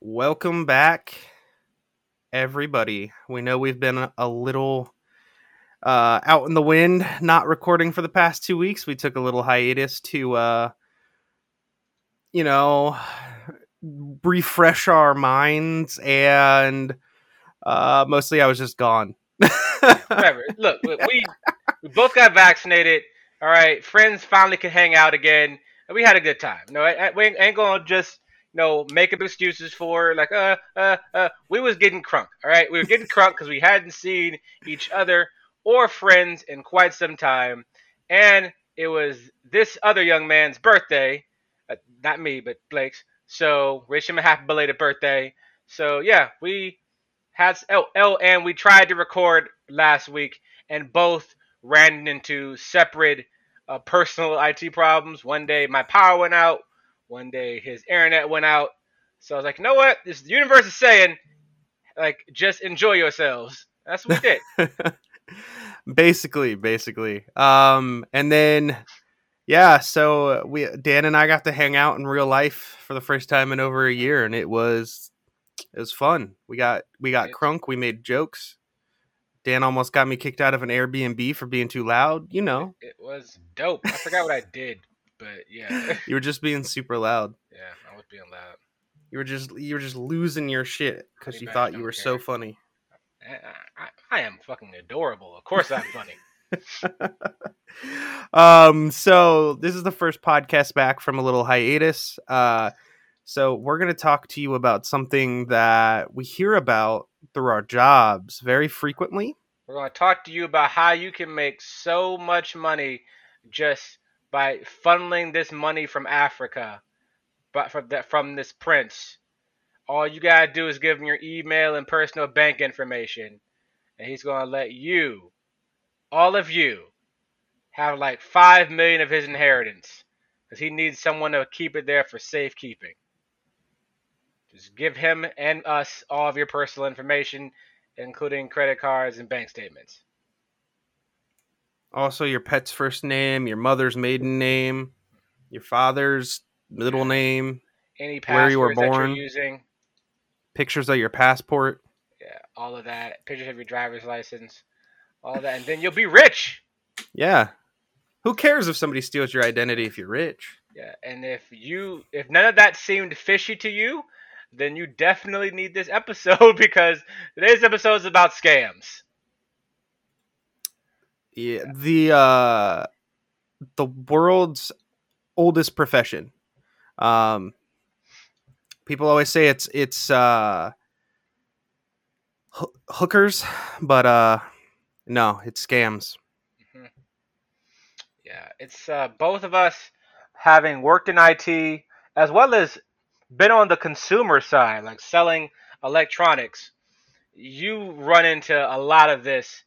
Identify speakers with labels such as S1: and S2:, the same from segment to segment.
S1: Welcome back, everybody. We know we've been a- little uh, out in the wind, not recording for the past two weeks. We took a little hiatus to, uh, you know, refresh our minds, and uh, mostly I was just gone.
S2: Whatever. Look, look, we we both got vaccinated. All right, friends finally could hang out again, and we had a good time. No, I, I- we ain't gonna just you know make up excuses for like uh uh uh. We was getting crunk. All right, we were getting crunk because we hadn't seen each other or friends in quite some time, and it was this other young man's birthday. Uh, not me, but Blake's. So wish him a happy belated birthday. So yeah, we had oh, oh and we tried to record last week and both ran into separate uh, personal IT problems. One day my power went out. One day his internet went out. So I was like, you know what? This the universe is saying, like, just enjoy yourselves. That's what we did.
S1: basically, basically. Um, and then, yeah, so we Dan and I got to hang out in real life for the first time in over a year, and it was it was fun. We got we got crunk. We made jokes. Dan almost got me kicked out of an Airbnb for being too loud. You know,
S2: it was dope. I forgot what I did, but yeah,
S1: you were just being super loud.
S2: yeah, I was being loud.
S1: You were just you were just losing your shit because you thought you were so funny.
S2: I, I, I am fucking adorable. Of course, I'm funny.
S1: um so this is the first podcast back from a little hiatus uh so we're going to talk to you about something that we hear about through our jobs very frequently
S2: We're going to talk to you about how you can make so much money just by funneling this money from Africa, but from that from this prince. All you gotta do is give him your email and personal bank information, and he's gonna let you, all of you, have like five million of his inheritance, because he needs someone to keep it there for safekeeping. Just give him and us all of your personal information, including credit cards and bank statements.
S1: Also your pet's first name your mother's maiden name your father's middle name
S2: Any
S1: Where you were born.
S2: you're using,
S1: pictures of your passport.
S2: Yeah, all of that, pictures of your driver's license, all that, and then you'll be rich.
S1: yeah. Who cares if somebody steals your identity if you're rich?
S2: Yeah, and if you if none of that seemed fishy to you, then you definitely need this episode because today's episode is about scams.
S1: Yeah, the uh the world's oldest profession um people always say it's it's uh hoo- hookers but uh no it's scams
S2: Mhm. Yeah, it's uh, both of us having worked in IT as well as been on the consumer side, like selling electronics. You run into a lot of this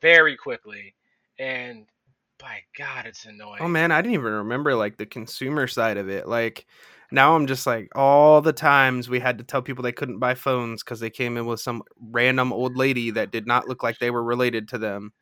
S2: very quickly, and by God, it's annoying.
S1: oh man i didn't even remember like the consumer side of it like now i'm just like all the times we had to tell people they couldn't buy phones because they came in with some random old lady that did not look like they were related to them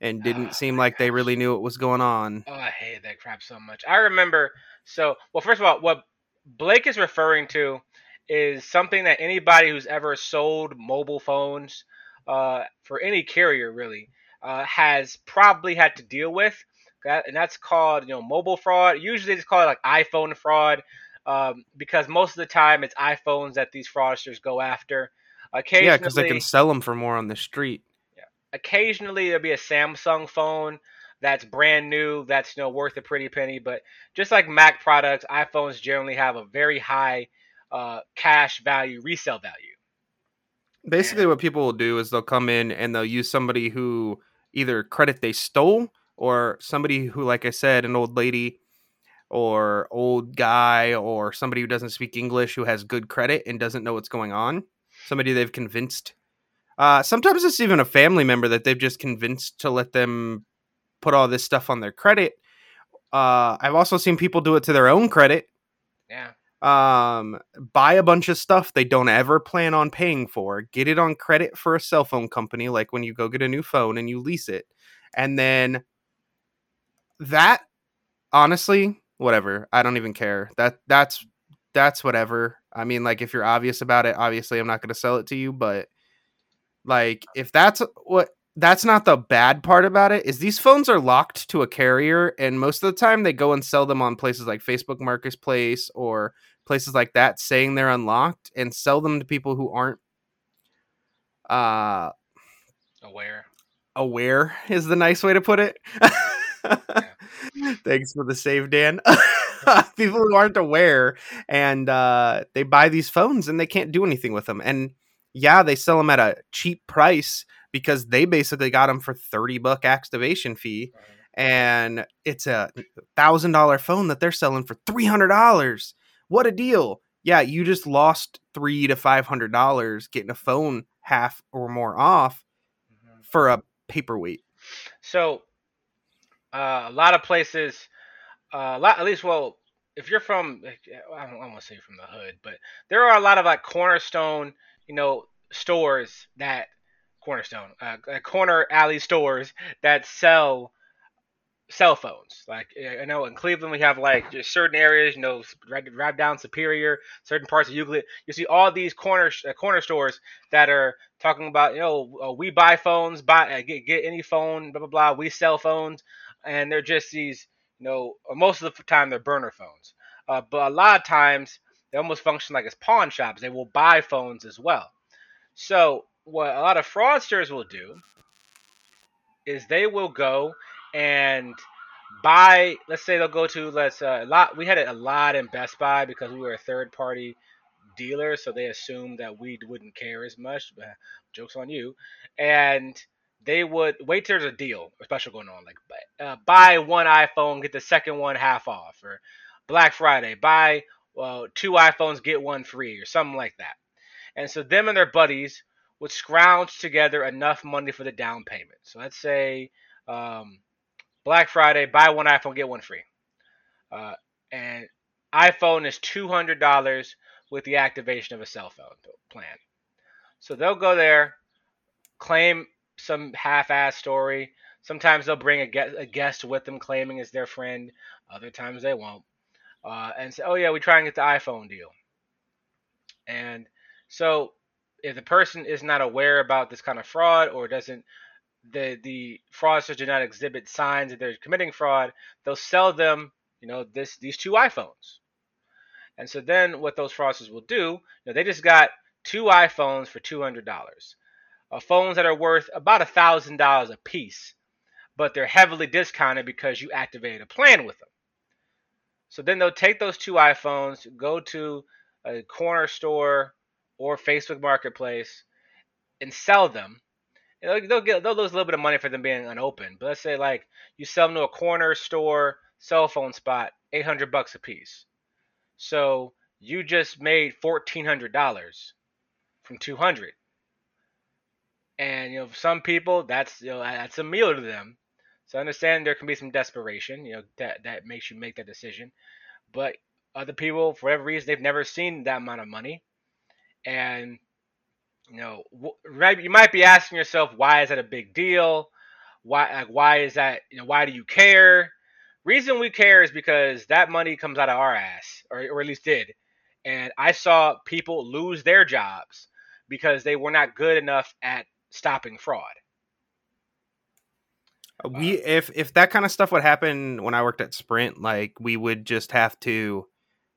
S1: and didn't
S2: Oh
S1: seem like they really knew what was going on
S2: Oh, I hated that crap so much. I remember. So, well, first of all, what Blake is referring to is something that anybody who's ever sold mobile phones uh, for any carrier really uh, has probably had to deal with. That, and that's called, you know, mobile fraud. Usually, it's called like iPhone fraud um, because most of the time it's iPhones that these fraudsters go after. Occasionally,
S1: yeah because they can sell them for more on the street Yeah.
S2: occasionally there'll be a Samsung phone that's brand new that's you know worth a pretty penny but just like Mac products iPhones generally have a very high uh, cash value resale value
S1: Basically, what people will do is they'll come in and they'll use somebody who either credit they stole or somebody who, like I said, an old lady or old guy or somebody who doesn't speak English who has good credit and doesn't know what's going on. Somebody they've convinced. Uh, sometimes it's even a family member that they've just convinced to let them put all this stuff on their credit. Uh, I've also seen people do it to their own credit.
S2: yeah
S1: um buy a bunch of stuff they don't ever plan on paying for get it on credit for a cell phone company like when you go get a new phone and you lease it and then that honestly whatever i don't even care that that's that's whatever. I mean, like if you're obvious about it, obviously I'm not going to sell it to you, but like if that's what that's not the bad part about it is these phones are locked to a carrier and most of the time they go and sell them on places like Facebook Marketplace or places like that saying they're unlocked and sell them to people who aren't uh
S2: aware
S1: aware is the nice way to put it. Thanks for the save, Dan. People who aren't aware and uh, they buy these phones and they can't do anything with them. And yeah, they sell them at a cheap price because they basically got them for 30 buck activation fee. And it's a thousand dollar phone that they're selling for three hundred dollars. What a deal! Yeah, you just lost three to five hundred dollars getting a phone half or more off mm-hmm. for a paperweight.
S2: So, uh, a lot of places, uh, a lot, at least, well, if you're from, I don't, want to say from the hood, but there are a lot of like cornerstone, you know, stores that cornerstone, uh, corner alley stores that sell cell phones. Like I know in Cleveland we have like just certain areas, you know, right, down Superior, certain parts of Euclid. You see all these corner uh, corner stores that are talking about, you know, uh, we buy phones, buy uh, get get any phone, blah blah blah. We sell phones, and they're just these, you know, most of the time they're burner phones. Uh, but a lot of times they almost function like as pawn shops. They will buy phones as well. So what a lot of fraudsters will do is they will go and buy let's say they'll go to let's uh, a lot we had a lot in best buy because we were a third party dealer so they assumed that we wouldn't care as much but jokes on you. And they would wait till there's a deal or special going on like uh, buy one iphone get the second one half off or black friday buy well, two iphones get one free or something like that. And so them and their buddies would scrounge together enough money for the down payment. So let's say um, Black Friday, buy one iPhone, get one free. Uh, and iPhone is $200 with the activation of a cell phone plan. So they'll go there, claim some half-ass story. Sometimes they'll bring a guest, a guest with them claiming it's their friend. Other times they won't. Uh, and say, oh yeah, we try and get the iPhone deal. And so if the person is not aware about this kind of fraud or doesn't the the fraudsters do not exhibit signs that they're committing fraud, they'll sell them, you know, this these two iPhones. And so then what those fraudsters will do, you know, they just got two iPhones for two hundred dollars, uh, phones that are worth about a thousand dollars a piece, but they're heavily discounted because you activated a plan with them. So then they'll take those two iPhones, go to a corner store or Facebook Marketplace, and sell them they'll get they'll lose a little bit of money for them being unopened. But let's say like you sell them to a corner store cell phone spot, eight hundred bucks a piece. So you just made fourteen hundred dollars from two hundred. And you know, some people that's you know that's a meal to them. So I understand there can be some desperation, you know, that that makes you make that decision. But other people, for whatever reason, they've never seen that amount of money, and you know, right? You might be asking yourself, why is that a big deal? Why, like, why is that? You know, why do you care? Reason we care is because that money comes out of our ass, or, or at least did. And I saw people lose their jobs because they were not good enough at stopping fraud.
S1: Uh, we if if that kind of stuff would happen when I worked at Sprint, like we would just have to,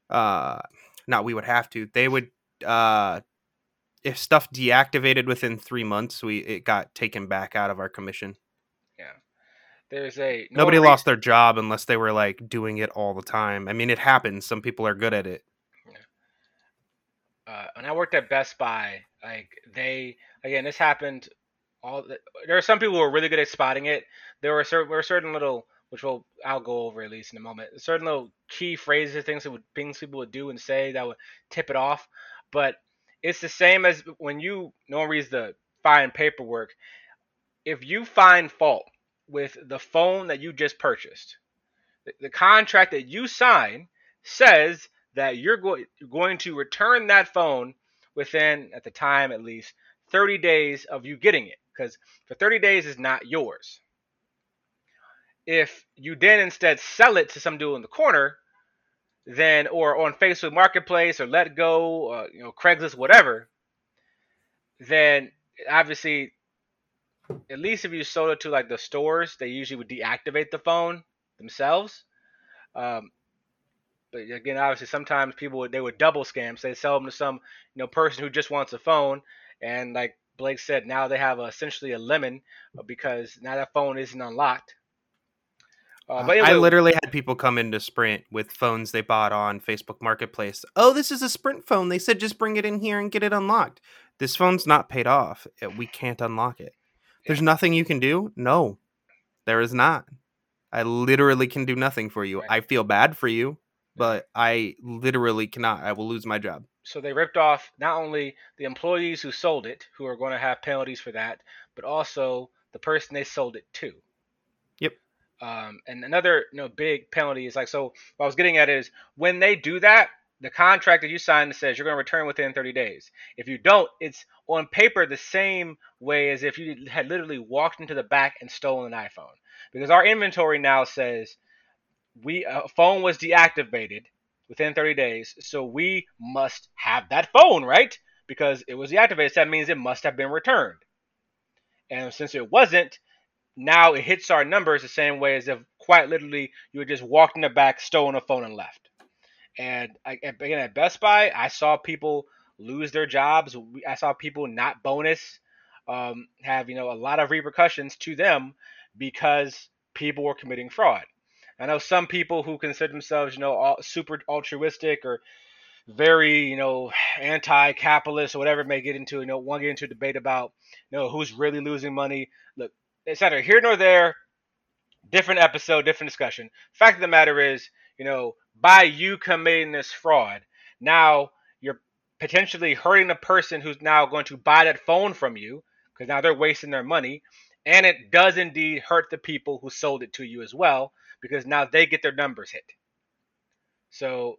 S1: uh, not we would have to. They would uh if stuff deactivated within three months, we it got taken back out of our commission.
S2: Yeah, there's a
S1: no nobody lost their job unless they were like doing it all the time. I mean, it happens. Some people are good at it.
S2: Yeah. Uh, when I worked at Best Buy, like they again, this happened. All the, there are some people who are really good at spotting it. There were certain, were certain little which we'll I'll go over at least in a moment. Certain little key phrases, things that would things people would do and say that would tip it off. But it's the same as when you no one reads the fine paperwork. If you find fault with the phone that you just purchased, the, the contract that you sign says that you're go- going to return that phone within, at the time at least, 30 days of you getting it. Because for 30 days is not yours. If you then instead sell it to some dude in the corner, then or on Facebook Marketplace or Let Go, uh, you know, Craigslist, whatever, then obviously, at least if you sold it to like the stores, they usually would deactivate the phone themselves. Um, but again, obviously, sometimes people would, they would double scam. So they sell them to some you know person who just wants a phone, and like Blake said, now they have a, essentially a lemon uh, because now that phone isn't unlocked.
S1: Uh, anyway, I literally had people come into Sprint with phones they bought on Facebook Marketplace. Oh, this is a Sprint phone. They said just bring it in here and get it unlocked. This phone's not paid off. We can't unlock it. There's nothing you can do. No, there is not. I literally can do nothing for you. I feel bad for you, but I literally cannot. I will lose my job.
S2: So they ripped off not only the employees who sold it, who are going to have penalties for that, but also the person they sold it to. Um, and another you know big penalty is like so. What I was getting at is when they do that, the contract that you signed says you're going to return within 30 days. If you don't, it's on paper the same way as if you had literally walked into the back and stolen an iPhone. Because our inventory now says we a phone was deactivated within 30 days, so we must have that phone, right? Because it was deactivated, so that means it must have been returned. And since it wasn't, now it hits our numbers the same way as if quite literally you were just walked in the back, stolen a phone, and left. And again, at Best Buy, I saw people lose their jobs. I saw people not bonus, um, have you know a lot of repercussions to them because people were committing fraud. I know some people who consider themselves, you know, super altruistic or very, you know, anti-capitalist or whatever may get into, you know, to get into a debate about, you know, who's really losing money. Look, it's neither here nor there. Different episode, different discussion. Fact of the matter is, you know, by you committing this fraud, now you're potentially hurting the person who's now going to buy that phone from you because now they're wasting their money. And it does indeed hurt the people who sold it to you as well because now they get their numbers hit. So,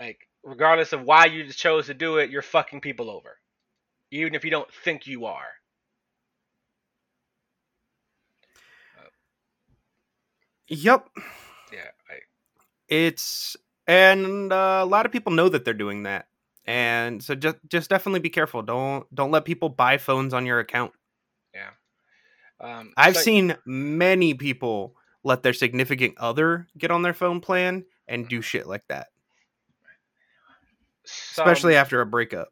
S2: like, regardless of why you chose to do it, you're fucking people over, even if you don't think you are.
S1: Yep.
S2: Yeah. I...
S1: It's and uh, a lot of people know that they're doing that, and so just just definitely be careful. Don't don't let people buy phones on your account.
S2: Yeah.
S1: Um, I've seen many people let their significant other get on their phone plan and do shit like that. Some... Especially after a breakup.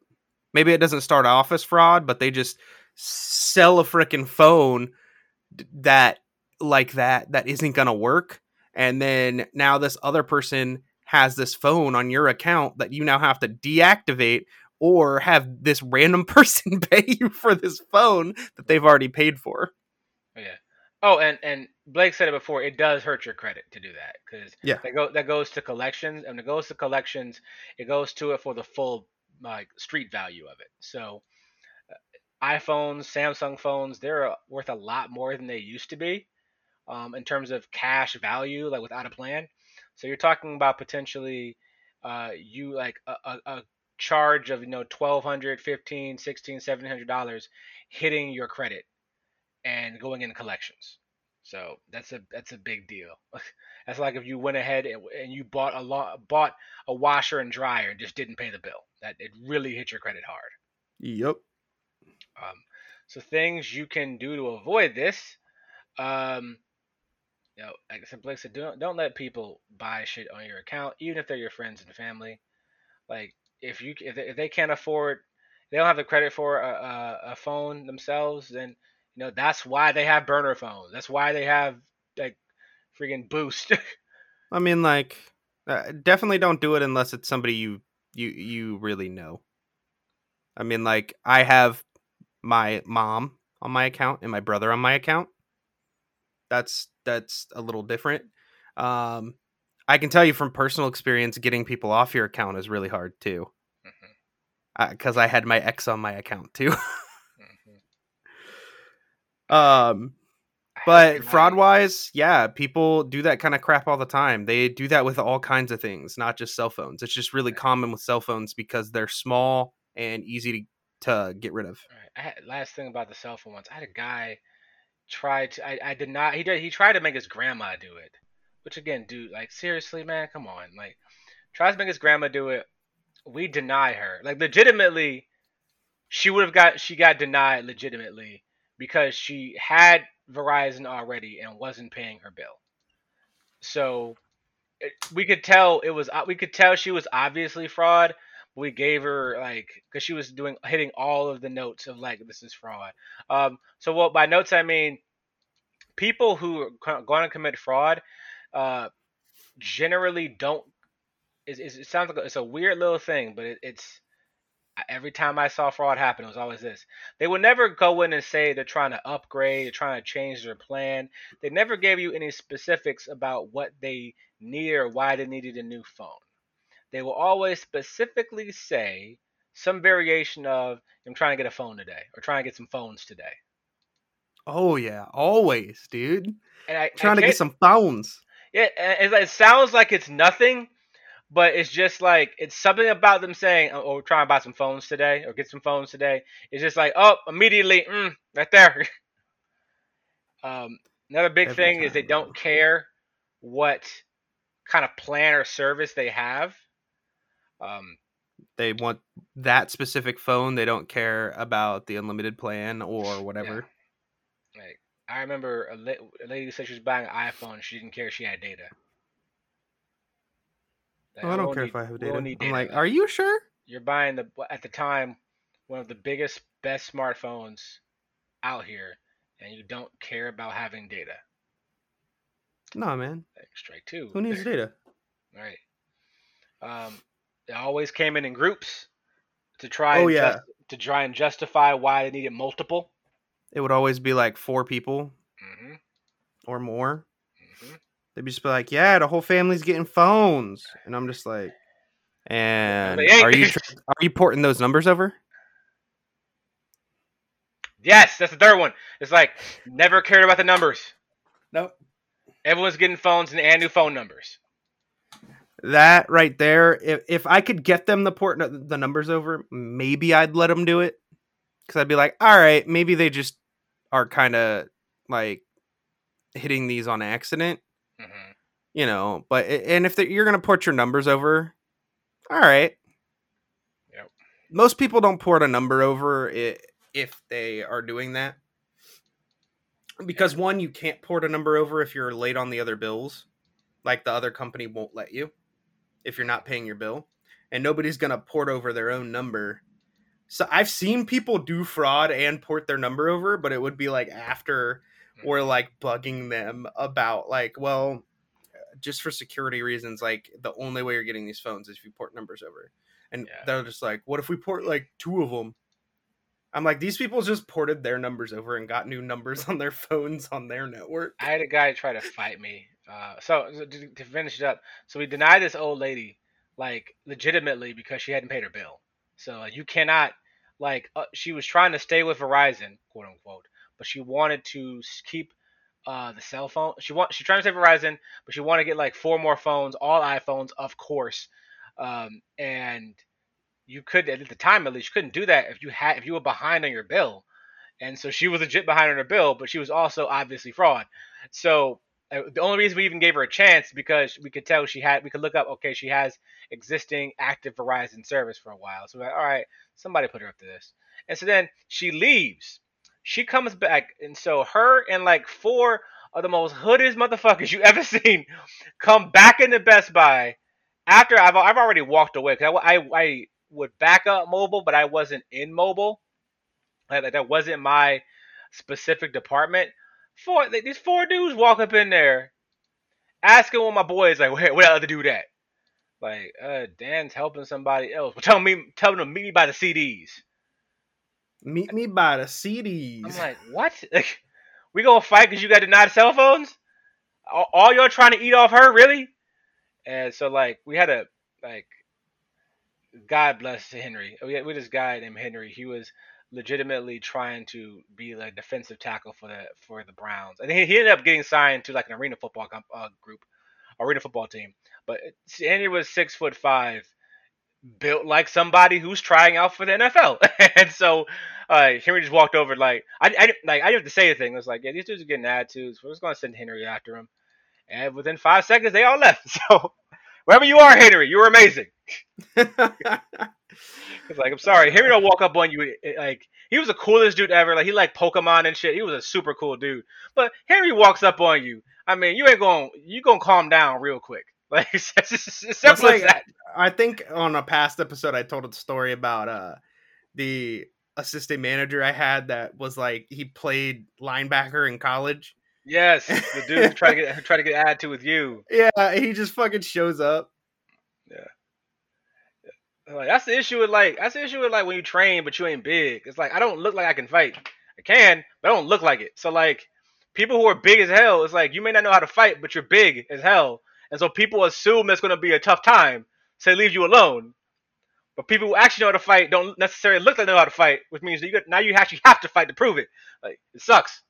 S1: Maybe it doesn't start off as fraud, but they just sell a freaking phone that like that that isn't going to work and then now this other person has this phone on your account that you now have to deactivate or have this random person pay you for this phone that they've already paid for.
S2: Yeah. Oh, and and Blake said it before. It does hurt your credit to do that because
S1: yeah,
S2: that go that goes to collections, and it goes to collections. It goes to it for the full like street value of it. So, uh, iPhones, Samsung phones, they're worth a lot more than they used to be, um, in terms of cash value, like without a plan. So you're talking about potentially, uh, you like a, a, a charge of you know 1200 15 16 1700 dollars hitting your credit and going in collections. So that's a that's a big deal. that's like if you went ahead and, and you bought a lot bought a washer and dryer and just didn't pay the bill. That it really hit your credit hard.
S1: Yep.
S2: Um, so things you can do to avoid this. Um, you know, like said, don't don't let people buy shit on your account, even if they're your friends and family. Like if you if they, if they can't afford, they don't have the credit for a, a, a phone themselves, then you know, that's why they have burner phones. That's why they have like freaking boost.
S1: I mean, like, uh, definitely don't do it unless it's somebody you you you really know. I mean, like, I have my mom on my account and my brother on my account. That's that's a little different. Um, I can tell you from personal experience, getting people off your account is really hard too. Because mm-hmm. uh, I had my ex on my account too. Um, but fraud wise, yeah, people do that kind of crap all the time. They do that with all kinds of things, not just cell phones. It's just really common with cell phones because they're small and easy to, to get rid of.
S2: Right. Had, last thing about the cell phone ones, I had a guy try to. I, I did not. He did. He tried to make his grandma do it, which again, dude, like seriously, man, come on, like tries to make his grandma do it. We deny her. Like legitimately, she would have got she got denied legitimately because she had Verizon already and wasn't paying her bill. So it, we could tell it was we could tell she was obviously fraud. We gave her like because she was doing hitting all of the notes of like this is fraud. Um, so what by notes I mean people who are going to commit fraud uh, generally don't. It, it, sounds like it's a weird little thing, but it, it's every time I saw fraud happen, it was always this. They would never go in and say they're trying to upgrade, they're trying to change their plan. They never gave you any specifics about what they need or why they needed a new phone. They will always specifically say some variation of I'm trying to get a phone today or trying to get some phones today.
S1: Oh yeah, always, dude.
S2: And I,
S1: Trying
S2: I
S1: to get some phones.
S2: Yeah, it, it sounds like it's nothing, but it's just like it's something about them saying, "Oh, we're trying to buy some phones today or get some phones today." It's just like, oh, immediately, mm, right there. um, another big
S1: Every
S2: thing is
S1: time,
S2: they don't care what kind of plan or service they have. Um,
S1: They want that specific phone. They don't care about the unlimited plan or whatever.
S2: like I remember a, la- a lady said she was buying an iPhone. She didn't care if she had data. Like,
S1: Oh, I don't care
S2: need-
S1: if I have
S2: we
S1: data. I'm like, are you sure?
S2: you're buying the at the time one of the biggest best smartphones out here and you don't care about having data
S1: No, man.
S2: like straight two
S1: Who needs data?
S2: right um they always came in in groups to try
S1: Oh,
S2: and
S1: yeah.
S2: just, to try and justify why they needed multiple
S1: It would always be like four people
S2: hmm
S1: or more.
S2: hmm
S1: They'd be just be like, "Yeah, the whole family's getting phones," and I'm just like, "And are you tr- are you porting those numbers over?"
S2: yes that's the third one it's like never cared about the numbers
S1: Nope.
S2: everyone's getting phones and, and new phone numbers
S1: That right there, if if I could get them the port the numbers over, maybe I'd let them do it because I'd be like, "All right, maybe they just are kind of like hitting these on accident."
S2: hmm
S1: you know. But and if you're gonna port your numbers over, all right.
S2: Yep.
S1: Most people don't port a number over i- if they are doing that because one, you can't port a number over if you're late on the other bills. Like the other company won't let you if you're not paying your bill, and nobody's gonna port over their own number. So I've seen people do fraud and port their number over, but it would be like after hmm. or like bugging them about like well just for security reasons like the only way you're getting these phones is if you port numbers over and
S2: Yeah.
S1: they're just like what if we port like two of them i'm like these people just ported their numbers over and got new numbers on their phones on their network
S2: I had a guy try to fight me. Uh, so, to, to finish it up, so we denied this old lady like legitimately because she hadn't paid her bill. So uh, you cannot like uh, she was trying to stay with Verizon, quote unquote, but she wanted to keep uh, the cell phone. She want she trying to with Verizon, but she wanted to get like four more phones, all iPhones, of course. Um, and you could at the time at least you couldn't do that if you had if you were behind on your bill. And so she was legit behind on her bill, but she was also obviously fraud. So Uh, the only reason we even gave her a chance because we could tell she had we could look up okay she has existing active Verizon service for a while. So we're like, all right, somebody put her up to this. And so then she leaves. She comes back, and so her and like four of the most hoodest motherfuckers you ever seen come back into Best Buy after I've I've already walked away because I, I I would back up mobile, but I wasn't in mobile. Like, that wasn't my specific department. Four like, these four dudes walk up in there, asking one of my boys like, where where the other dude at? Like, uh, Dan's helping somebody else. Well, tell me, tell them to meet me by the CDs.
S1: meet me by the cds
S2: I'm like, what? Like, we gonna fight because you got denied cell phones? All, all y'all trying to eat off her, really? And so, like, we had a like, God bless Henry. We had, we had this guy named Henry. He was legitimately trying to be like defensive tackle for the for the Browns. and he, he ended up getting signed to like an arena football comp, uh, group, arena football team. But Henry was six foot five, built like somebody who's trying out for the NFL. and so uh, Henry just walked over like I, I like I didn't have to say anything. It was like, yeah, these dudes are getting attitudes. We're just gonna send Henry after him. And within five seconds, they all left. So wherever you are, Henry, you were amazing. It's like, I'm sorry, Henry don't walk up on you eh, like he was the coolest dude ever. Like he liked Pokemon and shit. He was a super cool dude. But Henry walks up on you. I mean, you ain't going you gonna calm down real quick. Like it's, it's, it's simple
S1: like-
S2: as that.
S1: I think on a past episode I told a story about uh the assistant manager I had that was like he played linebacker in college.
S2: Yes, the dude tried to get tried to get added to with you.
S1: Yeah, he just fucking shows up.
S2: Like that's the issue with like that's the issue with like when you train but you ain't big. It's like I don't look like I can fight. I can, but I don't look like it. So like people who are big as hell, it's like you may not know how to fight, but you're big as hell, and so people assume it's gonna be a tough time, so they leave you alone. But people who actually know how to fight don't necessarily look like they know how to fight, which means that you got, now you actually have to fight to prove it. Like it sucks.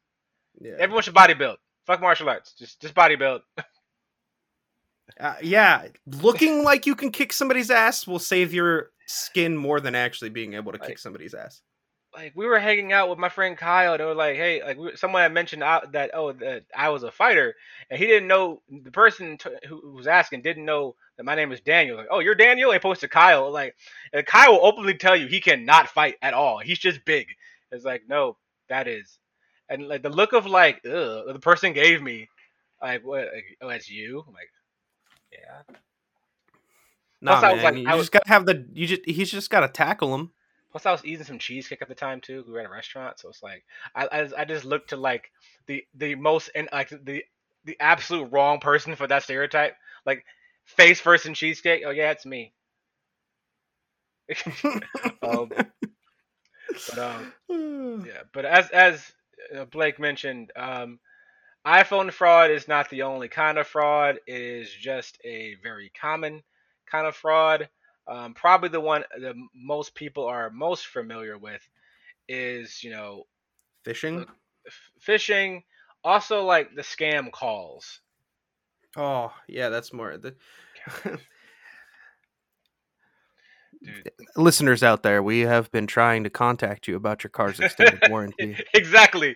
S1: Yeah.
S2: Everyone should bodybuild. Fuck martial arts. Just just bodybuild.
S1: Uh, yeah, looking like you can kick somebody's ass will save your skin more than actually being able to kick somebody's ass.
S2: like we were hanging out with my friend Kyle. And they were like, "Hey, like we, someone had mentioned out that oh that I was a fighter, and he didn't know the person t- who, was asking didn't know that my name is Daniel. Like, oh, you're Daniel. He posted Kyle. Like, and Kyle will openly tell you he cannot fight at all. He's just big. It's like no, that is, and like the look of like ugh, the person gave me, like what? Like, oh, that's you. I'm like, yeah.
S1: Nah,
S2: Plus, I
S1: man,
S2: like-
S1: you
S2: I was-
S1: just gotta have the. You just he's just gotta tackle him.
S2: Plus, I was eating some cheesecake at the time too We were at a restaurant, so it's like I, I, I just looked to like the the most and like the the absolute wrong person for that stereotype. Like face first in cheesecake. Oh yeah, it's me. um, but um, yeah, but as as Blake mentioned, um, iPhone fraud is not the only kind of fraud. It is just a very common kind of fraud. Um, probably the one that most people are most familiar with is you know f- phishing. Also, like the scam calls.
S1: Oh yeah, that's more. The...
S2: Dude.
S1: Listeners out there, we have been trying to contact you about your car's extended warranty.
S2: exactly.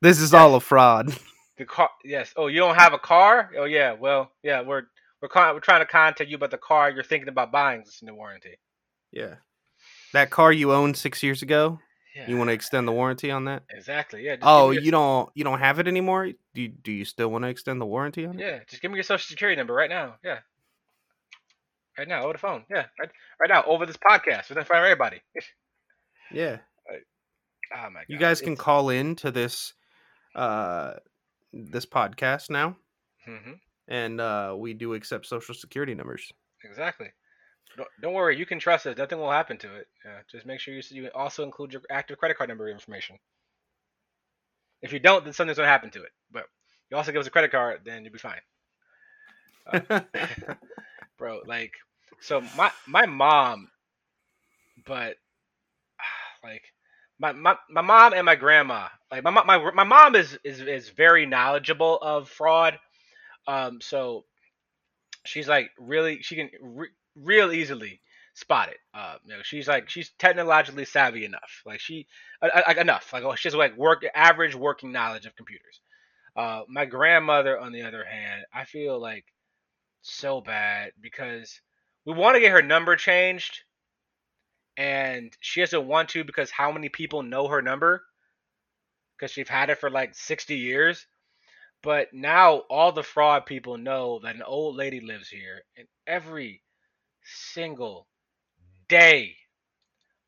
S1: This is all a fraud.
S2: The car. Yes. Oh, you don't have a car? Oh yeah. Well, yeah. We're we're con- we're trying to contact you about the car you're thinking about buying. This new warranty.
S1: Yeah, that car you owned six years ago.
S2: Yeah.
S1: You want to extend the warranty on that?
S2: Exactly. Yeah.
S1: Oh,
S2: your-
S1: you don't you don't have it anymore. Do you, do you still want to extend the warranty on it?
S2: Yeah. Just give me your social security number right now. Yeah. Right now, over the phone. Yeah. Right. Right now, over this podcast. We're in front of everybody.
S1: Yeah.
S2: oh my god.
S1: You guys can
S2: It's-
S1: call in to this uh this podcast now,
S2: Mhm.
S1: and uh we do accept social security numbers.
S2: Exactly. Don't, don't worry, you can trust us. Nothing will happen to it. Yeah, just make sure you, you also include your active credit card number information. If you don't, then something's gonna happen to it. But you also give us a credit card, then you'll be fine, bro. Like, so my my mom, but like my, my my mom and my grandma, like my my my mom is is is very knowledgeable of fraud. Um, so she's like really she can re- real easily spot it. Uh, you know, she's like she's technologically savvy enough. Like she uh, uh, enough. Like oh, she has like work average working knowledge of computers. Uh, my grandmother, on the other hand, I feel like so bad because we want to get her number changed, and she doesn't want to because how many people know her number? Because she's had it for like sixty years. But now all the fraud people know that an old lady lives here, and every single day,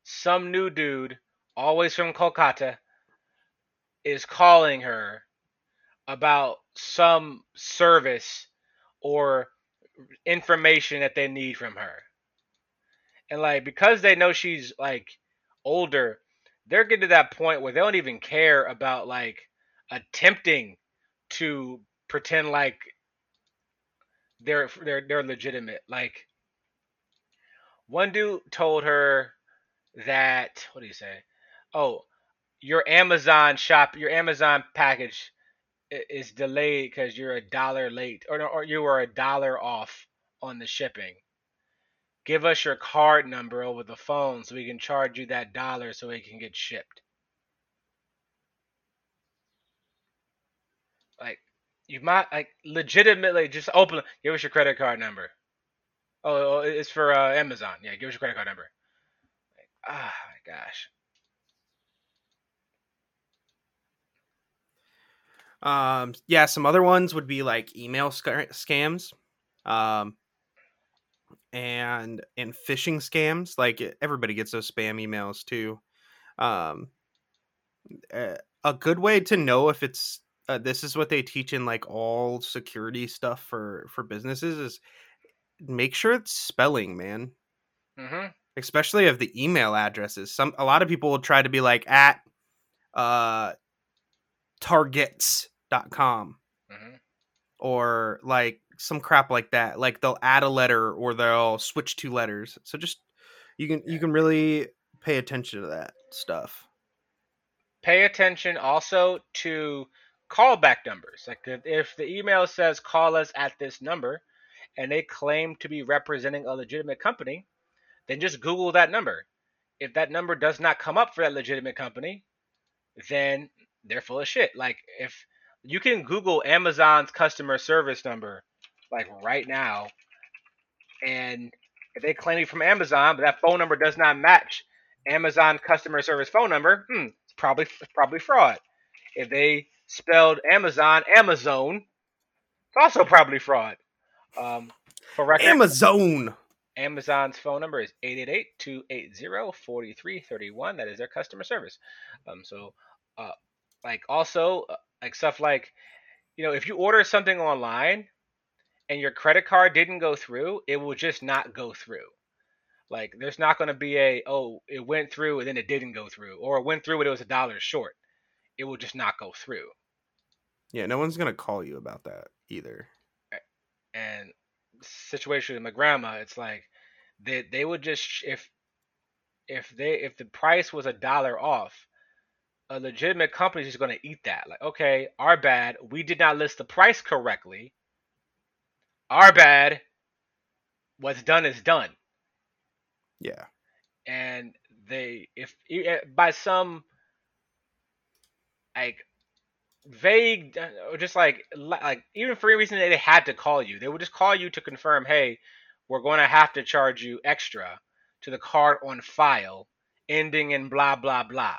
S2: some new dude, always from Kolkata, is calling her about some service or information that they need from her. And like because they know she's like older, they're getting to that point where they don't even care about like attempting to pretend like they're they're they're legitimate. Like one dude told her that what do you say? Oh, your Amazon shop, your Amazon package i- is delayed because you're a dollar late, or or you were a dollar off on the shipping. Give us your card number over the phone so we can charge you that dollar so it can get shipped. Like you might like legitimately just open give us your credit card number. Oh, oh, it's for uh, Amazon. Yeah, give us your credit card number. Ah, my gosh.
S1: Um, yeah, some other ones would be like email sc- scams, um, and and phishing scams. Like everybody gets those spam emails too. Um, uh, a good way to know if it's uh, this is what they teach in like all security stuff for for businesses is make sure it's spelling, man.
S2: Mm-hmm.
S1: Especially of the email addresses. Some a lot of people will try to be like at uh targets.com
S2: Mm-hmm.
S1: or like some crap like that. Like they'll add a letter or they'll switch two letters. So just you can you can really pay attention to that stuff.
S2: Pay attention also to callback numbers. Like if, if the email says call us at this number and they claim to be representing a legitimate company, then just Google that number. If that number does not come up for that legitimate company, then they're full of shit. Like if you can Google Amazon's customer service number like right now, and if they claim it from Amazon, but that phone number does not match Amazon customer service phone number, hmm, it's probably it's probably fraud. If they spelled Amazon Amazon, it's also probably fraud. Um, for record,
S1: Amazon.
S2: Amazon's phone number is 888-280-4331. That is their customer service. Um, so, uh, like also uh, like stuff like, you know, if you order something online and your credit card didn't go through, it will just not go through. Like there's not going to be a oh it went through and then it didn't go through, or it went through but it was a dollar short. It will just not go through.
S1: Yeah, no one's gonna call you about that either.
S2: and situation with my grandma, it's like they they would just if if they if the price was a dollar off, a legitimate company is just going to eat that. Like, okay, our bad, we did not list the price correctly. Our bad. What's done is done,
S1: Yeah.
S2: and they if eh, by some like vague or just like like even for any reason they had to call you they would just call you to confirm hey we're going to have to charge you extra to the card on file ending in blah blah blah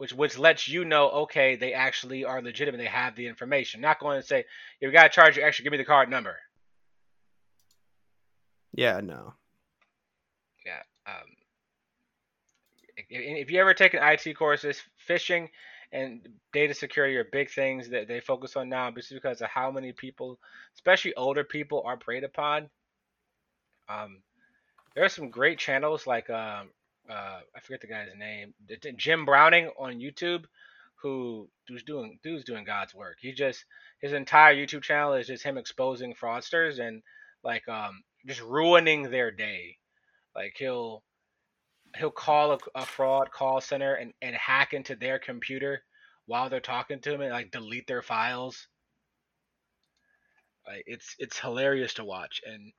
S2: which which lets you know okay they actually are legitimate they have the information. Not going to say "Yeah, we got to charge you extra give me the card number.
S1: Yeah, no.
S2: yeah um if, if you ever take an IT courses phishing and data security are big things that they focus on now just because of how many people especially older people are preyed upon. Um there are some great channels like um uh I forget the guy's name Jim Browning on YouTube who who's doing dude's doing God's work. He just his entire YouTube channel is just him exposing fraudsters and like um just ruining their day. Like he'll he'll call a, a fraud call center and, and hack into their computer while they're talking to him and like delete their files. Like it's it's hilarious to watch. And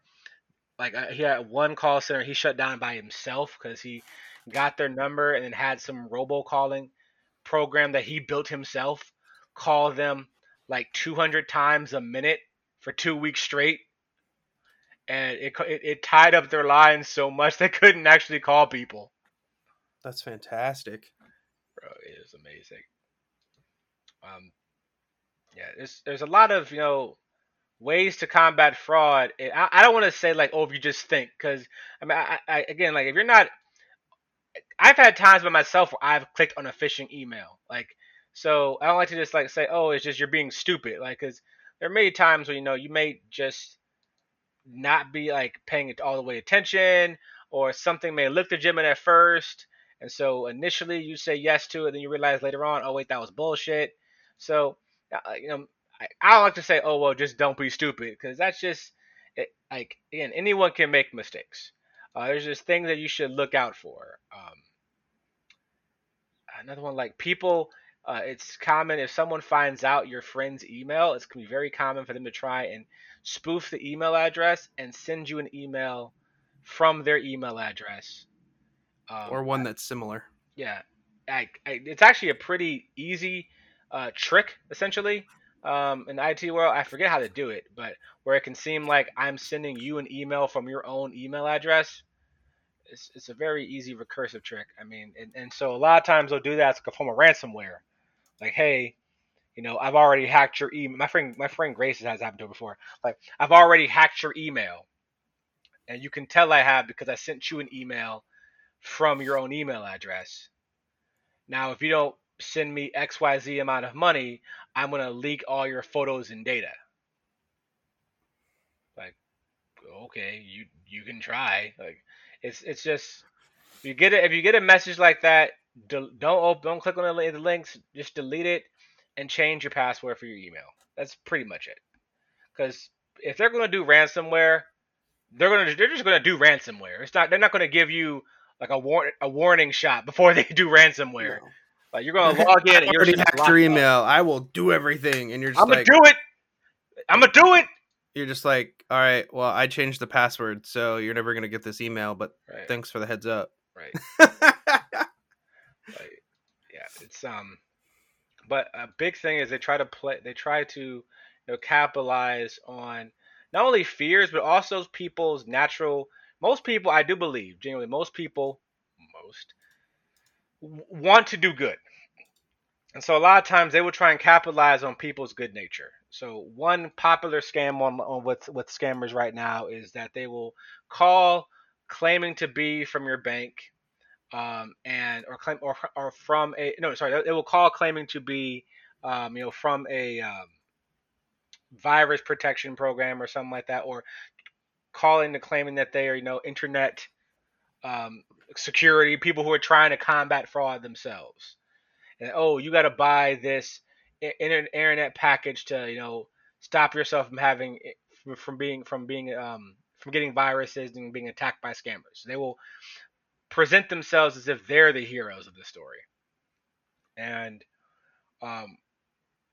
S2: like I- he had one call center he shut down by himself because he got their number and then had some robocalling program that he built himself call them like 200 times a minute for two weeks straight. And it, it, it tied up their lines so much they couldn't actually call people.
S1: That's fantastic.
S2: bro it is amazing. Um yeah there's there's a lot of you know ways to combat fraud i, I don't want to say like oh if you just think because i mean I, I again like if you're not i've had times by myself where i've clicked on a phishing email like so i don't like to just like say oh it's just you're being stupid like because there are many times where you know you may just not be like paying it all the way attention or something may look legitimate at first and so initially you say yes to it then you realize later on oh wait that was bullshit. So uh, you know I, don't like to say oh well just don't be stupid because that's just it, like again anyone can make mistakes. Uh, there's just things that you should look out for um, another one like people uh, it's common if someone finds out your friend's email it's going to be very common for them to try and spoof the email address and send you an email from their email address. Um,
S1: or one that's similar.
S2: yeah. I, I, it's actually a pretty easy uh, trick essentially um, in the IT world. I forget how to do it, but where it can seem like I'm sending you an email from your own email address. It's, it's a very easy recursive trick. I mean, and, and so a lot of times they'll do that as a form of ransomware. Like, hey, you know, I've already hacked your email. My friend, my friend Grace has happened to her before. Like, I've already hacked your email, and you can tell I have because I sent you an email from your own email address. Now, if you don't send me XYZ amount of money, I'm going to leak all your photos and data. Like, okay, you you can try. Like, it's it's just if you get it if you get a message like that, don't open, don't click on the links. Just delete it and change your password for your email. That's pretty much it. Because if they're going to do ransomware, they're going to they're just going to do ransomware. It's not they're not going to give you like a war a warning shot before they do ransomware. No. Like you're going to log in and you're already
S1: hacked your email. Up. I will do everything, and you're just like,
S2: I'm
S1: gonna
S2: do it. I'm gonna do it.
S1: You're just like, all right. Well, I changed the password, so you're never gonna get this email. But right. thanks for the heads up.
S2: Right. like, yeah, it's um, but a big thing is they try to play. They try to you know capitalize on not only fears but also people's natural. Most people, I do believe, genuinely, most people, most want to do good. And so a lot of times they will try and capitalize on people's good nature. So one popular scam on, on with with scammers right now is that they will call claiming to be from your bank, um, and or claim or or from a no sorry they will call claiming to be um, you know from a um, virus protection program or something like that, or calling to claiming that they are you know internet um, security, people who are trying to combat fraud themselves. And oh, you got to buy this internet package to you know stop yourself from having from being from being um, from getting viruses and being attacked by scammers. They will present themselves as if they're the heroes of the story, and um,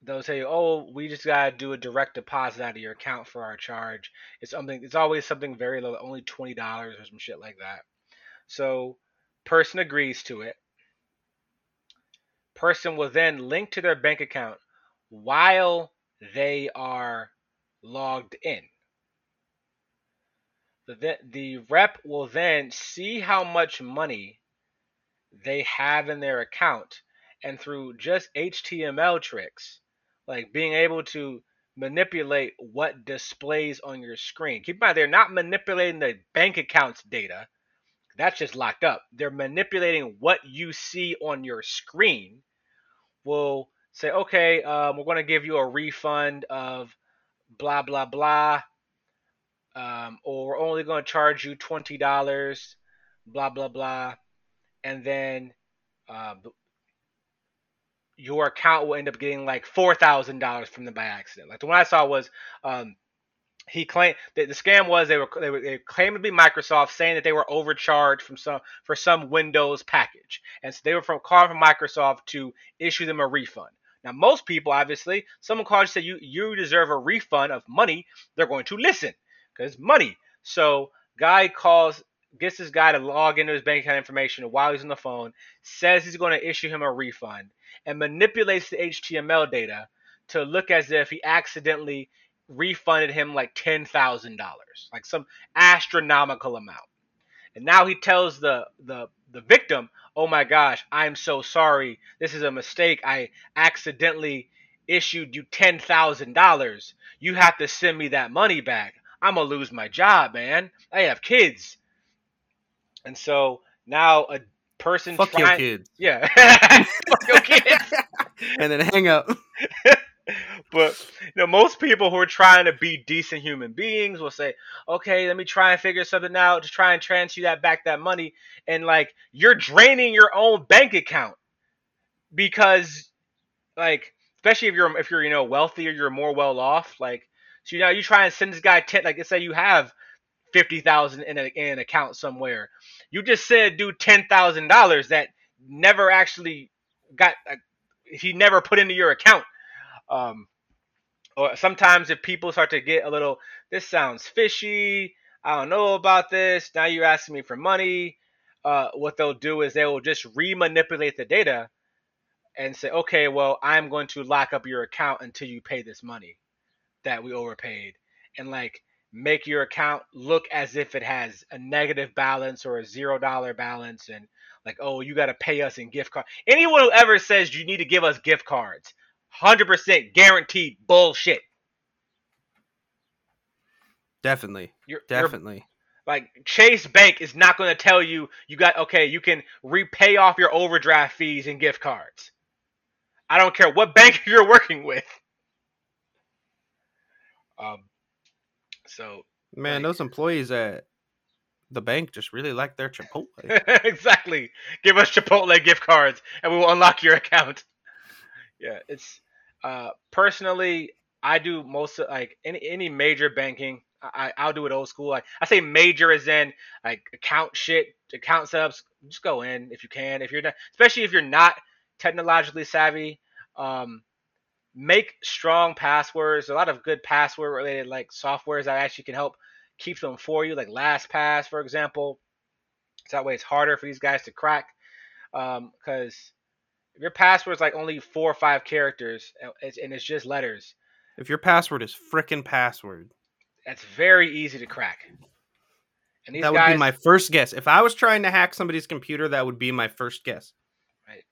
S2: they'll say, "Oh, we just gotta do a direct deposit out of your account for our charge." It's something. It's always something very low, only twenty dollars or some shit like that. So person agrees to it. Person will then link to their bank account while they are logged in. The, the rep will then see how much money they have in their account and through just HTML tricks, like being able to manipulate what displays on your screen. Keep in mind, they're not manipulating the bank account's data. That's just locked up. They're manipulating what you see on your screen. Will say, okay, um, we're going to give you a refund of blah blah blah, um, or we're only going to charge you twenty dollars, blah blah blah, and then uh, your account will end up getting like four thousand dollars from them by accident. Like the one I saw was um, he claimed that the scam was they were they were they claimed to be Microsoft, saying that they were overcharged from some for some Windows package, and so they were from calling from Microsoft to issue them a refund. Now, most people, obviously, someone called and said you you deserve a refund of money. They're going to listen because money. So, guy calls, gets this guy to log into his bank account information while he's on the phone, says he's going to issue him a refund, and manipulates the HTML data to look as if he accidentally refunded him like ten thousand dollars, like some astronomical amount. And now he tells the the the victim, "Oh my gosh, I'm so sorry. This is a mistake. I accidentally issued you ten thousand dollars. You have to send me that money back. I'm gonna lose my job, man. I have kids." And so now a person
S1: fuck trying, your kids.
S2: Yeah, fuck your kids.
S1: and then hang up.
S2: But you know, most people who are trying to be decent human beings will say, "Okay, let me try and figure something out to try and transfer that back that money." And like, you're draining your own bank account because, like, especially if you're if you're you know wealthy or you're more well off, like, so you know you try and send this guy ten, like, let's say you have fifty thousand in, in an account somewhere, you just said do ten thousand dollars that never actually got. He never put into your account um, or sometimes if people start to get a little, this sounds fishy. I don't know about this. Now you're asking me for money. Uh, what they'll do is they will just re-manipulate the data and say, okay, well, I'm going to lock up your account until you pay this money that we overpaid, and like make your account look as if it has a negative balance or a zero dollar balance, and like, oh, you got to pay us in gift card. Anyone who ever says you need to give us gift cards, hundred percent guaranteed bullshit.
S1: Definitely.
S2: You're, you're
S1: Definitely.
S2: Like Chase Bank is not going to tell you you got okay, you can repay off your overdraft fees and gift cards. I don't care what bank you're working with. Um so
S1: Man,
S2: Like-
S1: those employees at the bank just really like their Chipotle.
S2: exactly. Give us Chipotle gift cards and we will unlock your account. Yeah, it's uh personally I do most of like any any major banking. I I'll do it old school. Like I say major as in like account shit, account setups. Just go in if you can. If you're not, especially if you're not technologically savvy, um, make strong passwords. A lot of good password related like softwares that actually can help keep them for you, like LastPass, for example. So that way it's harder for these guys to crack. Um, because your password's like only four or five characters and it's, and it's just letters,
S1: if your password is frickin' password,
S2: that's very easy to crack. And these
S1: that would
S2: guys,
S1: be my first guess. If I was trying to hack somebody's computer, that would be my first guess. Right.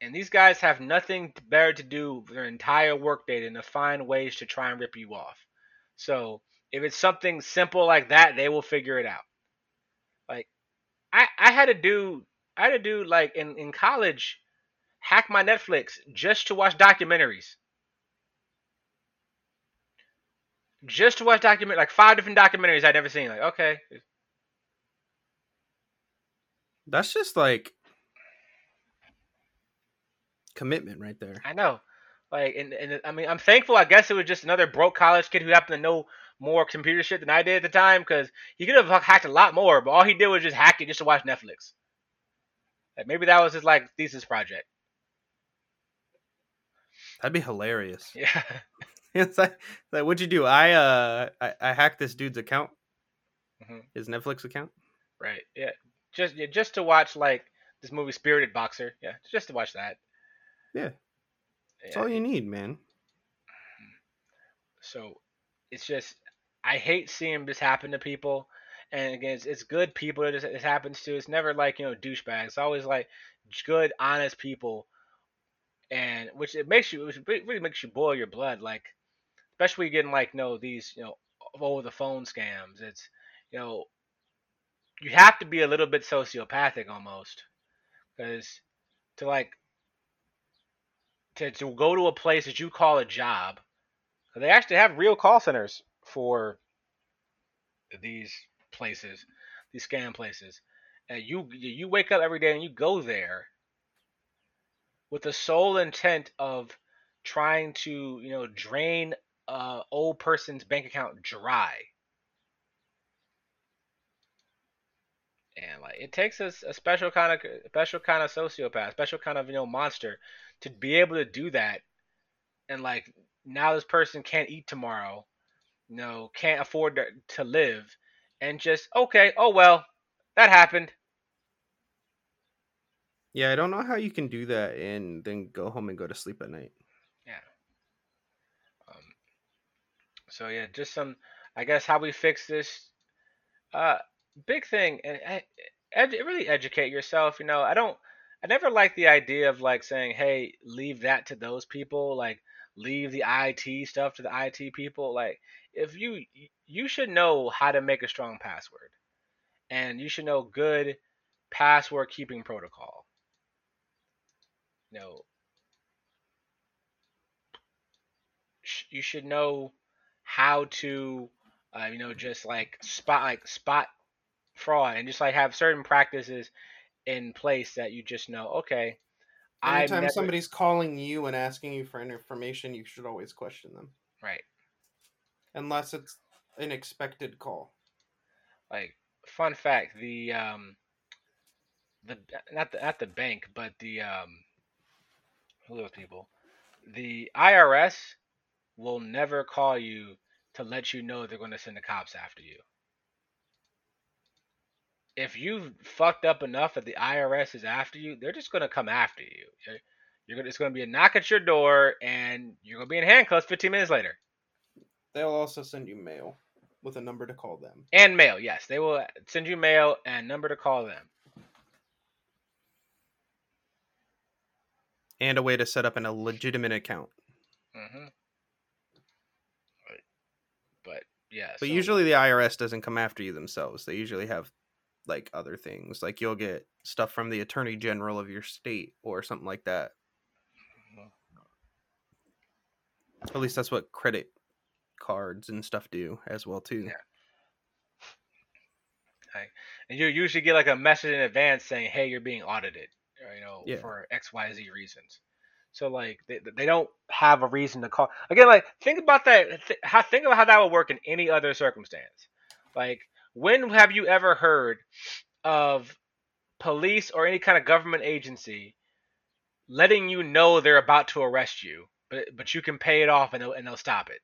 S2: and these guys have nothing better to do their entire workday than to find ways to try and rip you off. So if it's something simple like that, they will figure it out. Like I, I had to do I had to do like in, in college hack my Netflix just to watch documentaries. Just to watch document like five different documentaries I'd never seen. Like, okay.
S1: That's just like commitment right there.
S2: I know. Like and, and I mean I'm thankful I guess it was just another broke college kid who happened to know more computer shit than I did at the time because he could have hacked a lot more, but all he did was just hack it just to watch Netflix. Like maybe that was his like thesis project.
S1: That'd be hilarious.
S2: Yeah.
S1: it's like, like what'd you do? I uh I, I hacked this dude's account.
S2: Mhm.
S1: His Netflix account.
S2: Right. Yeah. Just yeah, just to watch like this movie Spirited Boxer. Yeah, just to watch that.
S1: Yeah. That's
S2: Yeah.
S1: all you need, man.
S2: So it's just I hate seeing this happen to people. And again, it's, it's good people that this, this happens to. It's never like you know douchebags. It's always like good, honest people, and which it makes you, which really makes you boil your blood. Like especially getting like you know these you know over the phone scams. It's you know you have to be a little bit sociopathic almost because to like to, to go to a place that you call a job, they actually have real call centers for these places these scam places and you you wake up every day and you go there with the sole intent of trying to you know drain a old person's bank account dry. And like it takes a, a special kind of special kind of sociopath special kind of you know monster to be able to do that. And like now this person can't eat tomorrow you know can't afford to, to live. And just okay oh well that happened
S1: Yeah, I don't know how you can do that and then go home and go to sleep at night. Yeah.
S2: Um, so yeah just some i guess how we fix this uh big thing and eh, ed, really educate yourself you know i don't i never like the idea of like saying hey leave that to those people like leave the it stuff to the it people like if you you should know how to make a strong password and you should know good password keeping protocol you know sh- you should know how to uh, you know just like spot like spot fraud and just like have certain practices in place that you just know okay
S1: Anytime
S2: never-
S1: somebody's calling you and asking you for information, you should always question them,
S2: right.
S1: Unless it's an expected call.
S2: like fun fact the um the not the not the bank but the um those people the IRS will never call you to let you know they're going to send the cops after you if you've fucked up enough that the IRS is after you they're just going to come after you You're- You're gonna, it's going to be a knock at your door, and you're going to be in handcuffs 15 minutes later.
S1: They'll also send you mail with a number to call them.
S2: And mail, yes, they will send you mail and number to call them.
S1: And a way to set up an, a legitimate account.
S2: hmm Right. But yeah,
S1: But
S2: so-
S1: usually the IRS doesn't come after you themselves. They usually have like other things. Like you'll get stuff from the attorney general of your state or something like that. At least that's what credit cards and stuff do as well too.
S2: Yeah. and you usually get like a message in advance saying, "Hey, you're being audited," you know,
S1: Yeah.
S2: for X, Y, Z reasons. So like they, they don't have a reason to call. Again, like think about that. Th- how think about how that would work in any other circumstance. Like when have you ever heard of police or any kind of government agency letting you know they're about to arrest you, but but you can pay it off and they'll, and they'll stop it?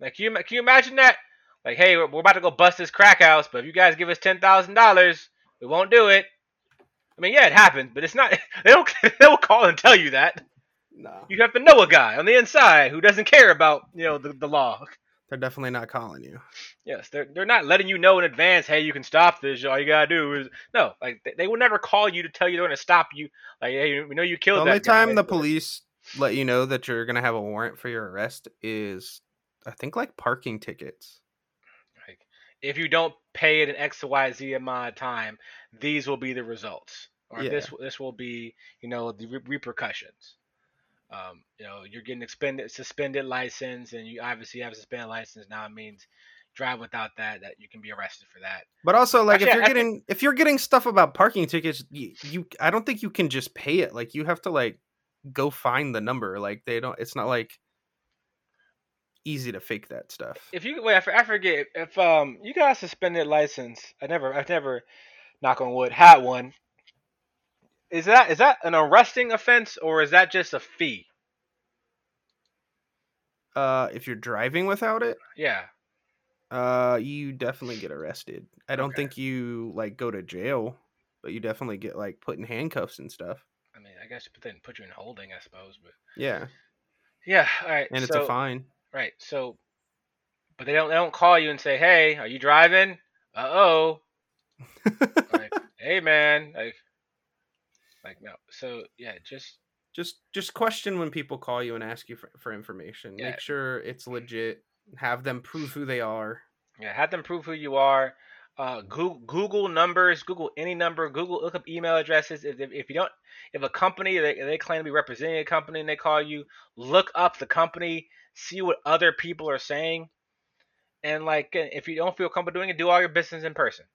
S2: Like, can you, can you imagine that? Like, hey, we're, we're about to go bust this crack house, but if you guys give us ten thousand dollars, we won't do it. I mean, yeah, it happens, but it's not. They don't. They don't call and tell you that.
S1: No.
S2: You have to know a guy on the inside who doesn't care about you know the, the law.
S1: They're definitely not calling you.
S2: Yes, they're they're not letting you know in advance. Hey, you can stop this. All you gotta do is no. Like they, they will never call you to tell you they're gonna stop you. Like, hey, we know you killed.
S1: The only
S2: that guy.
S1: time the police let you know that you're gonna have a warrant for your arrest is I think like parking tickets.
S2: Like, if you don't pay it an X to Y Z amount of time, these will be the results, or
S1: Yeah.
S2: this this will be you know the re- repercussions. Um, you know, you're getting suspended suspended license, and you obviously have a suspended license now. It means drive without that that you can be arrested for that.
S1: But also, like, if you're
S2: I
S1: getting if you're getting stuff about parking tickets, you, you I don't think you can just pay it. Like, you have to like go find the number. Like, they don't. It's not like easy to fake that stuff.
S2: If you wait, I, forget if um you got a suspended license. I never, I've never, knock on wood, had one. Is that is that an arresting offense or is that just a fee?
S1: Uh, if you're driving without it,
S2: Yeah.
S1: uh, you definitely get arrested. I don't
S2: Okay.
S1: think you like go to jail, but you definitely get like put in handcuffs and stuff.
S2: I mean, I guess then put you in holding, I suppose, but
S1: Yeah,
S2: yeah. All right.
S1: and it's a fine.
S2: Right. So, but they don't they don't call you and say, "Hey, are you driving?" Uh oh. like, hey man, like, like no. So yeah, just
S1: just just question when people call you and ask you for, for information.
S2: Yeah.
S1: Make sure it's legit. Have them prove who they are.
S2: yeah, have them prove who you are. Uh, Google, Google numbers, Google any number, Google look up email addresses. If, if, if you don't, if a company they, they claim to be representing a company and they call you, look up the company, see what other people are saying, and like if you don't feel comfortable doing it, do all your business in person.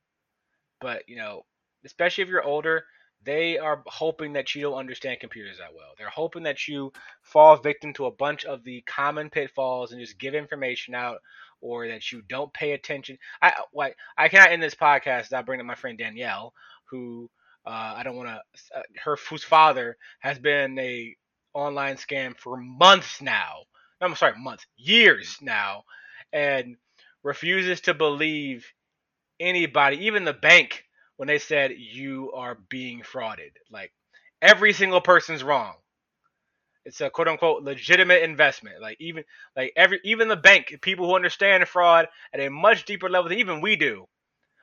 S2: But you know, especially if you're older, they are hoping that you don't understand computers that well. They're hoping that you fall victim to a bunch of the common pitfalls and just give information out, or that you don't pay attention. I like I cannot end this podcast without bringing up my friend Danielle, who uh, I don't want to. Uh, her whose father has been a online scam for months now. I'm sorry, months, years now, and refuses to believe anybody, even the bank, when they said you are being frauded. Like every single person's wrong. It's a quote unquote legitimate investment. Like even like every even the bank, people who understand fraud at a much deeper level than even we do,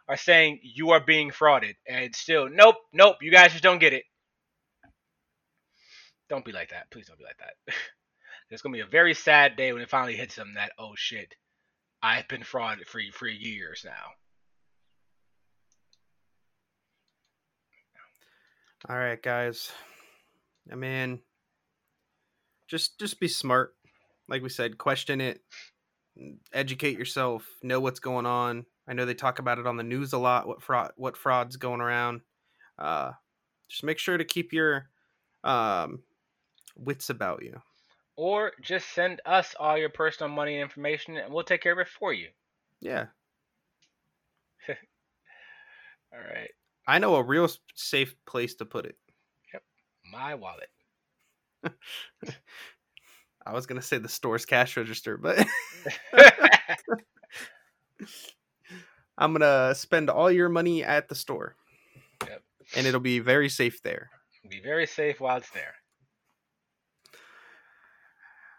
S2: are saying you are being frauded. And still, nope, nope, you guys just don't get it. Don't be like that. Please don't be like that. It's gonna be a very sad day when it finally hits them that oh shit, I've been frauded for for years now.
S1: All right, guys. I mean, just just be smart. Like we said, question it, educate yourself, know what's going on. I know they talk about it on the news a lot. What fraud? What fraud's going around? Uh, just make sure to keep your um, wits about you.
S2: Or just send us all your personal money information and we'll take care of it for you.
S1: Yeah,
S2: All right.
S1: I know a real safe place to put it. Yep.
S2: My wallet.
S1: I was gonna say the store's cash register, but I'm gonna spend all your money at the store,
S2: Yep.
S1: and it'll be very safe there.
S2: Be very safe while it's there.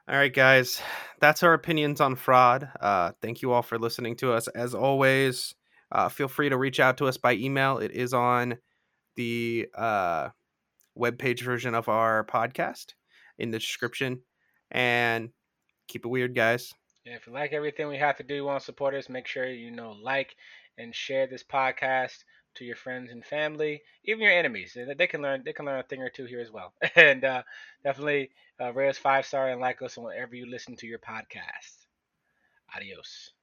S1: All right, guys, that's our opinions on fraud. Uh, thank you all for listening to us. As always, uh, feel free to reach out to us by email. It is on the uh, webpage version of our podcast in the description. And keep it weird, guys.
S2: And if you like everything we have to do, want to support us, make sure you know like and share this podcast to your friends and family, even your enemies. They can learn they can learn a thing or two here as well. And uh, definitely uh, rate us five star and like us on wherever you listen to your podcast. Adios.